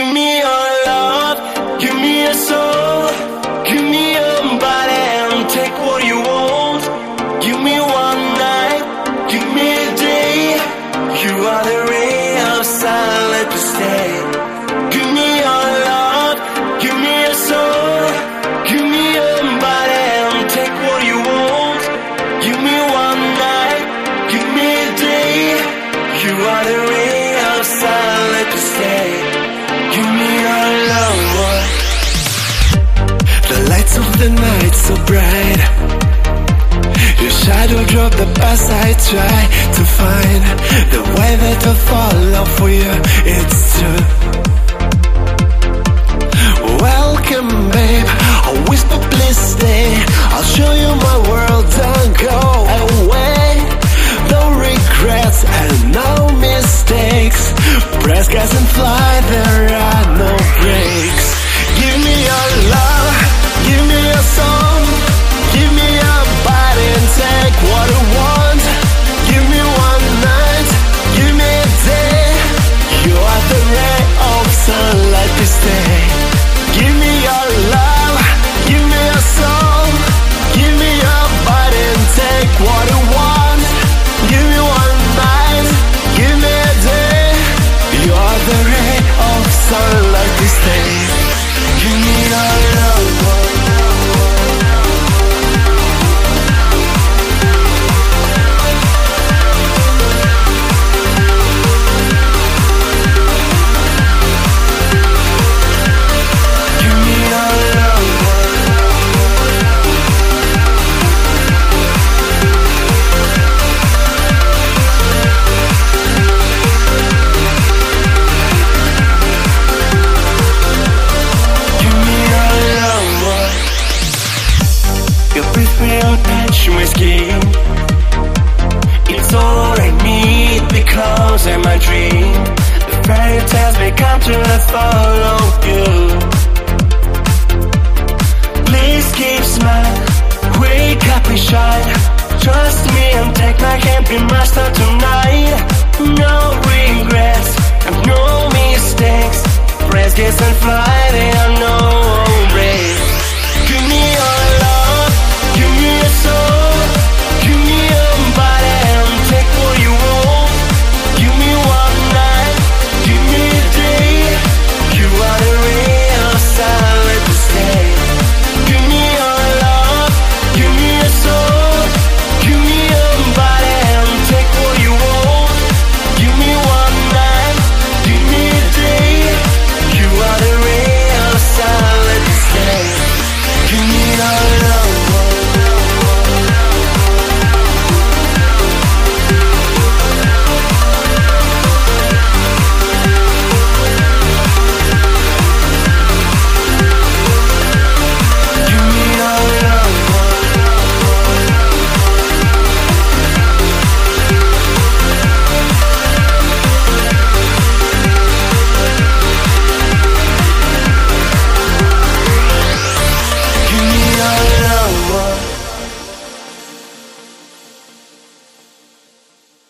Give me your love, give me your soul, give me your body and take what you want. Give me one night, give me a day. You are the ray of sunlight to stay. Give me your love, give me your soul, give me your body and take what you want. Give me one night, give me a day. You are the ray of sunlight to stay. Give me your love. The lights of the night so bright. Your shadow drop the past I try to find ray of sunlight this day. Give me your love. Need in my dream. The fairy tales become true, I follow you.